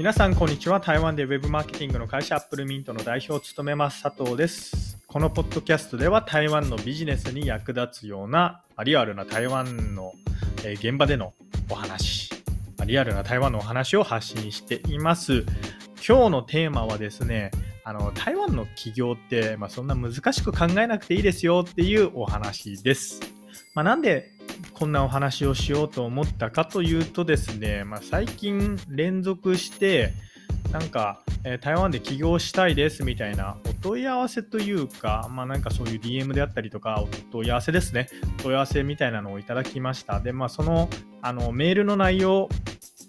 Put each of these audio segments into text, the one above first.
皆さん、こんにちは。台湾でウェブマーケティングの会社アップルミントの代表を務めます佐藤です。このポッドキャストでは台湾のビジネスに役立つようなリアルな台湾の現場でのお話、リアルな台湾のお話を発信しています。今日のテーマはですね、あの台湾の企業って、まあ、そんな難しく考えなくていいですよっていうお話です。まあ、なんでこんなお話をしようと思ったかというとですね、まあ、最近連続してなんか、えー、台湾で起業したいですみたいなお問い合わせというか、まあなんかそういう DM であったりとか、お問い合わせですね。お問い合わせみたいなのをいただきました。で、まあそのあのメールの内容、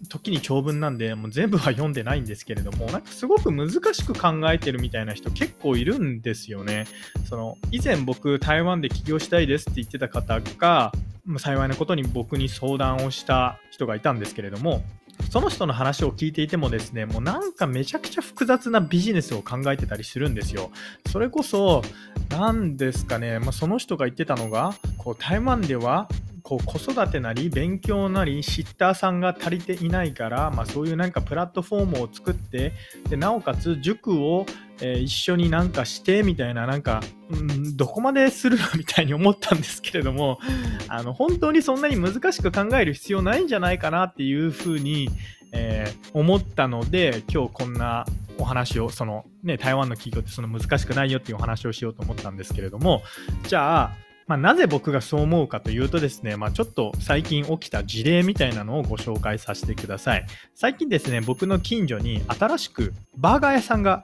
時に長文なんで、もう全部は読んでないんですけれども、なんかすごく難しく考えてるみたいな人結構いるんですよね。その以前僕台湾で起業したいですって言ってた方が、幸いなことに僕に相談をした人がいたんですけれども、その人の話を聞いていてもですね、もうなんかめちゃくちゃ複雑なビジネスを考えてたりするんですよ。それこそ、何ですかね、まあ、その人が言ってたのが、こう台湾ではこう子育てなり勉強なりシッターさんが足りていないから、まあ、そういうなんかプラットフォームを作ってでなおかつ塾を、えー、一緒になんかしてみたいななんか、うん、どこまでするのみたいに思ったんですけれどもあの本当にそんなに難しく考える必要ないんじゃないかなっていうふうに、えー、思ったので今日こんなお話をその、ね、台湾の企業ってその難しくないよっていうお話をしようと思ったんですけれどもじゃあまあ、なぜ僕がそう思うかというとですね、まあ、ちょっと最近起きた事例みたいなのをご紹介させてください。最近ですね、僕の近所に新しくバーガー屋さんが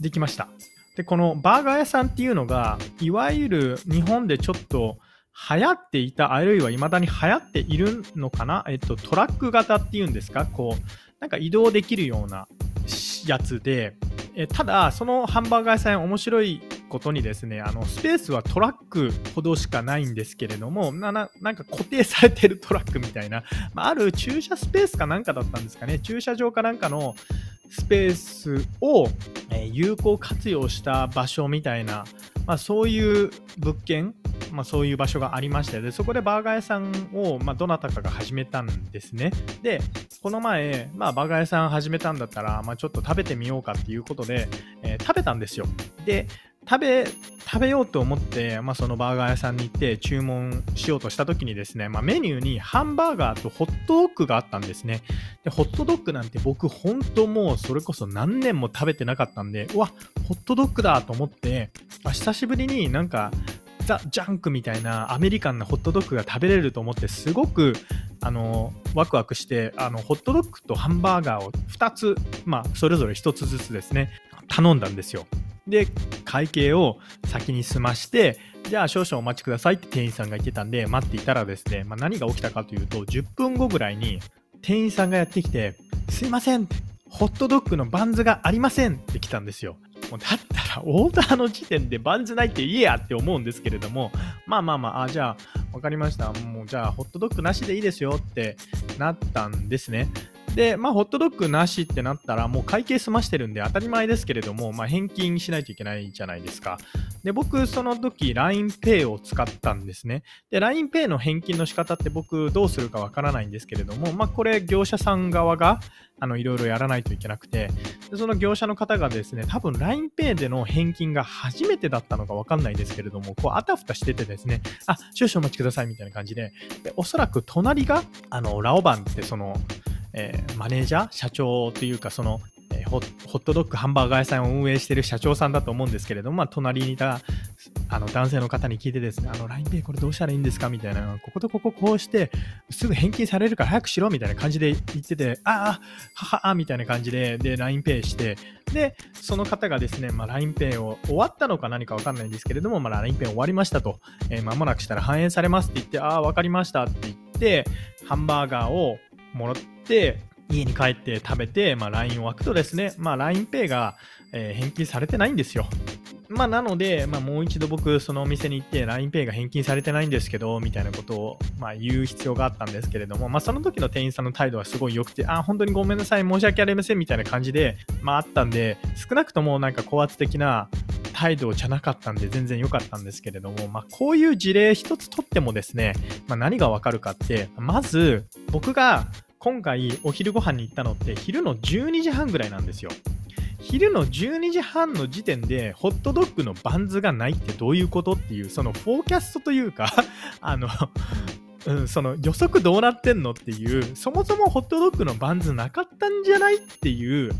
できました。で、このバーガー屋さんっていうのが、いわゆる日本でちょっと流行っていた、あるいは未だに流行っているのかな、えっと、トラック型っていうんですか、こう、なんか移動できるようなやつで、えただ、そのハンバーガー屋さん面白いことにですね、あのスペースはトラックほどしかないんですけれども、ななんか固定されてるトラックみたいな、まあ、る駐車スペースかなんかだったんですかね、駐車場かなんかのスペースを、え、有効活用した場所みたいな、まあ、そういう物件まあ、そういう場所がありましてでそこでバーガー屋さんを、まあ、どなたかが始めたんですね。でこの前、まあ、バーガー屋さん始めたんだったら、まあ、ちょっと食べてみようかっていうことで、えー、食べたんですよ。で食べ、食べようと思って、まあ、そのバーガー屋さんに行って注文しようとした時にですね、まあ、メニューにハンバーガーとホットドッグがあったんですね。で、ホットドッグなんて僕本当もうそれこそ何年も食べてなかったんで、うわ、ホットドッグだと思って、まあ久しぶりになんかザ・ジャンクみたいなアメリカンなホットドッグが食べれると思ってすごくあのワクワクしてあのホットドッグとハンバーガーを2つ、まあ、それぞれ1つずつですね頼んだんですよ。で、会計を先に済まして、じゃあ少々お待ちくださいって店員さんが言ってたんで、待っていたらですね、まあ、何が起きたかというと、10分後ぐらいに店員さんがやってきて、すいません、ホットドッグのバンズがありませんって来たんですよ。もうだったらオーダーの時点でバンズないって言えやって思うんですけれども、まあまあまあ、あじゃあ分かりました。もうじゃあホットドッグなしでいいですよってなったんですね。で、まあ、ホットドッグなしってなったら、もう会計済ましてるんで当たり前ですけれども、まあ、返金しないといけないじゃないですか。で、僕、その時、LINEPay を使ったんですね。で、LINEPay の返金の仕方って僕、どうするかわからないんですけれども、まあ、これ、業者さん側が、あの、いろいろやらないといけなくて、でその業者の方がですね、多分 LINEPay での返金が初めてだったのかわかんないですけれども、こう、あたふたしててですね、あ、少々お待ちくださいみたいな感じで、でおそらく隣が、あの、ラオバンってその、えー、マネージャー社長というかその、えー、ホットドッグハンバーガー屋さんを運営している社長さんだと思うんですけれども、まあ、隣にいたあの男性の方に聞いてですね、あの LINEPay これどうしたらいいんですか？みたいな、こことこここうして、すぐ返金されるから早くしろ！みたいな感じで言ってて、ああ、ははあ、みたいな感じで、で、LINEPay して、で、その方がですね、まあ、LINEPay を終わったのか何かわかんないんですけれども、まあ、LINEPay 終わりましたと、えー、間もなくしたら反映されますって言って、ああ、わかりましたって言って、ハンバーガーをもらって、家に帰って食べて、まあ、LINE を開くとですね、まあ、LINEPay が、えー、返金されてないんですよ。まあ、なので、まあ、もう一度僕、そのお店に行って LINEPay が返金されてないんですけど、みたいなことを、まあ、言う必要があったんですけれども、まあ、その時の店員さんの態度はすごい良くて、あ、本当にごめんなさい、申し訳ありません、みたいな感じで、まあ、あったんで、少なくともなんか高圧的な態度じゃなかったんで全然良かったんですけれども、まあ、こういう事例一つとってもですね、まあ、何がわかるかって、まず僕が今回お昼ご飯に行ったのって昼の12時半ぐらいなんですよ。昼の12時半の時点でホットドッグのバンズがないってどういうことっていうそのフォーキャストというか あのうん、その予測どうなってんのっていうそもそもホットドッグのバンズなかったんじゃないっていう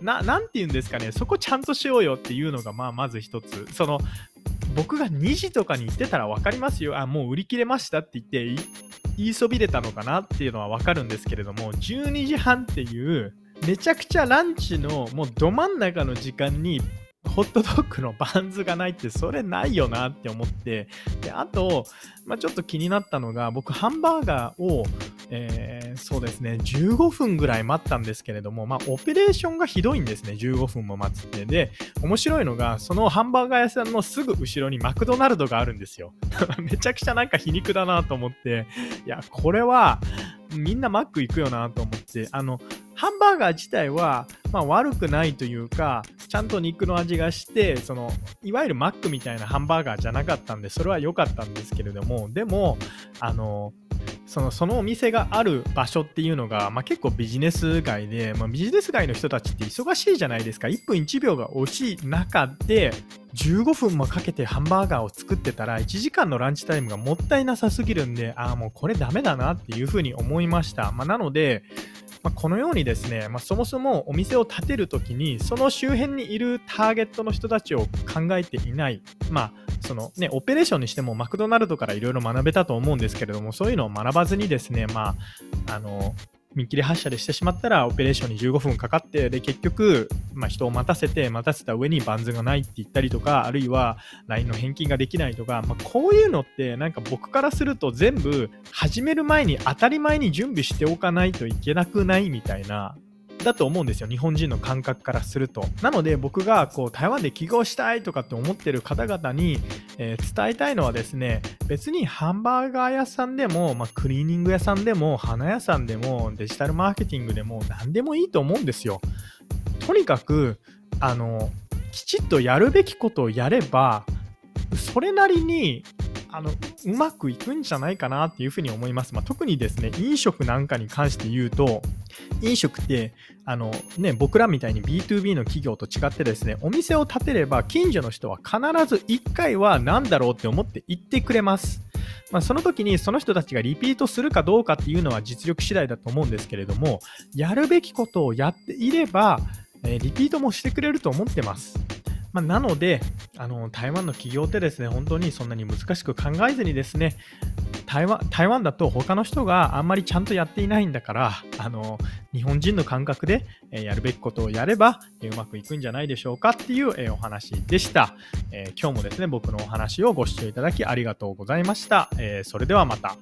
な、なんて言うんですかね、そこちゃんとしようよっていうのが、まあ、まず一つ。その、僕が2時とかに行ってたら分かりますよ。あ、もう売り切れましたって言って、言いそびれたのかなっていうのは分かるんですけれども、12時半っていう、めちゃくちゃランチのもうど真ん中の時間にホットドッグのバンズがないってそれないよなって思ってであと、まあ、ちょっと気になったのが僕ハンバーガーを、えー、そうですね。15分ぐらい待ったんですけれども、まあ、オペレーションがひどいんですね。15分も待つって。で面白いのがそのハンバーガー屋さんのすぐ後ろにマクドナルドがあるんですよ。めちゃくちゃなんか皮肉だなと思って。いやこれはみんなマック行くよなと思って。あのハンバーガー自体は、まあ、悪くないというか、ちゃんと肉の味がして、その、いわゆるマックみたいなハンバーガーじゃなかったんで、それは良かったんですけれども、でも、あの、そのそのお店がある場所っていうのが、まあ、結構ビジネス街で、まあ、ビジネス街の人たちって忙しいじゃないですか。1分1秒が惜しい中で15分もかけてハンバーガーを作ってたら1時間のランチタイムがもったいなさすぎるんでああもうこれダメだなっていうふうに思いました、まあ、なのでま、このようにですね、ま、そもそもお店を建てるときに、その周辺にいるターゲットの人たちを考えていない、まあ、そのね、オペレーションにしてもマクドナルドからいろいろ学べたと思うんですけれども、そういうのを学ばずにですね、まあ、あの、見切り発車でしてしまったら、オペレーションに15分かかって、で、結局、まあ、人を待たせて、待たせた上にバンズがないって言ったりとか、あるいは LINE の返金ができないとか、まあ、こういうのって、なんか僕からすると全部、始める前に当たり前に準備しておかないといけなくないみたいな、だと思うんですよ。日本人の感覚からすると。なので僕がこう台湾で起業したいとかって思ってる方々に、えー、伝えたいのはですね別にハンバーガー屋さんでも、まあ、クリーニング屋さんでも花屋さんでもデジタルマーケティングでも何でもいいと思うんですよ。とにかくあのきちっとやるべきことをやればそれなりにあのうまくいくんじゃないかなっていうふうに思います。まあ、特にですね、飲食なんかに関して言うと、飲食ってあの、ね、僕らみたいに B2B の企業と違ってですね、お店を建てれば近所の人は必ず1回は何だろうって思って行ってくれます。まあ、その時にその人たちがリピートするかどうかっていうのは実力次第だと思うんですけれども、やるべきことをやっていれば、えー、リピートもしてくれると思ってます。まあ、なのであの、台湾の企業ってですね、本当にそんなに難しく考えずにですね、台湾台湾だと他の人があんまりちゃんとやっていないんだから、あの日本人の感覚で、えやるべきことをやれば、えうまくいくんじゃないでしょうかっていう、えお話でした、え今日もですね、僕のお話をご視聴いただきありがとうございました。えそれではまた。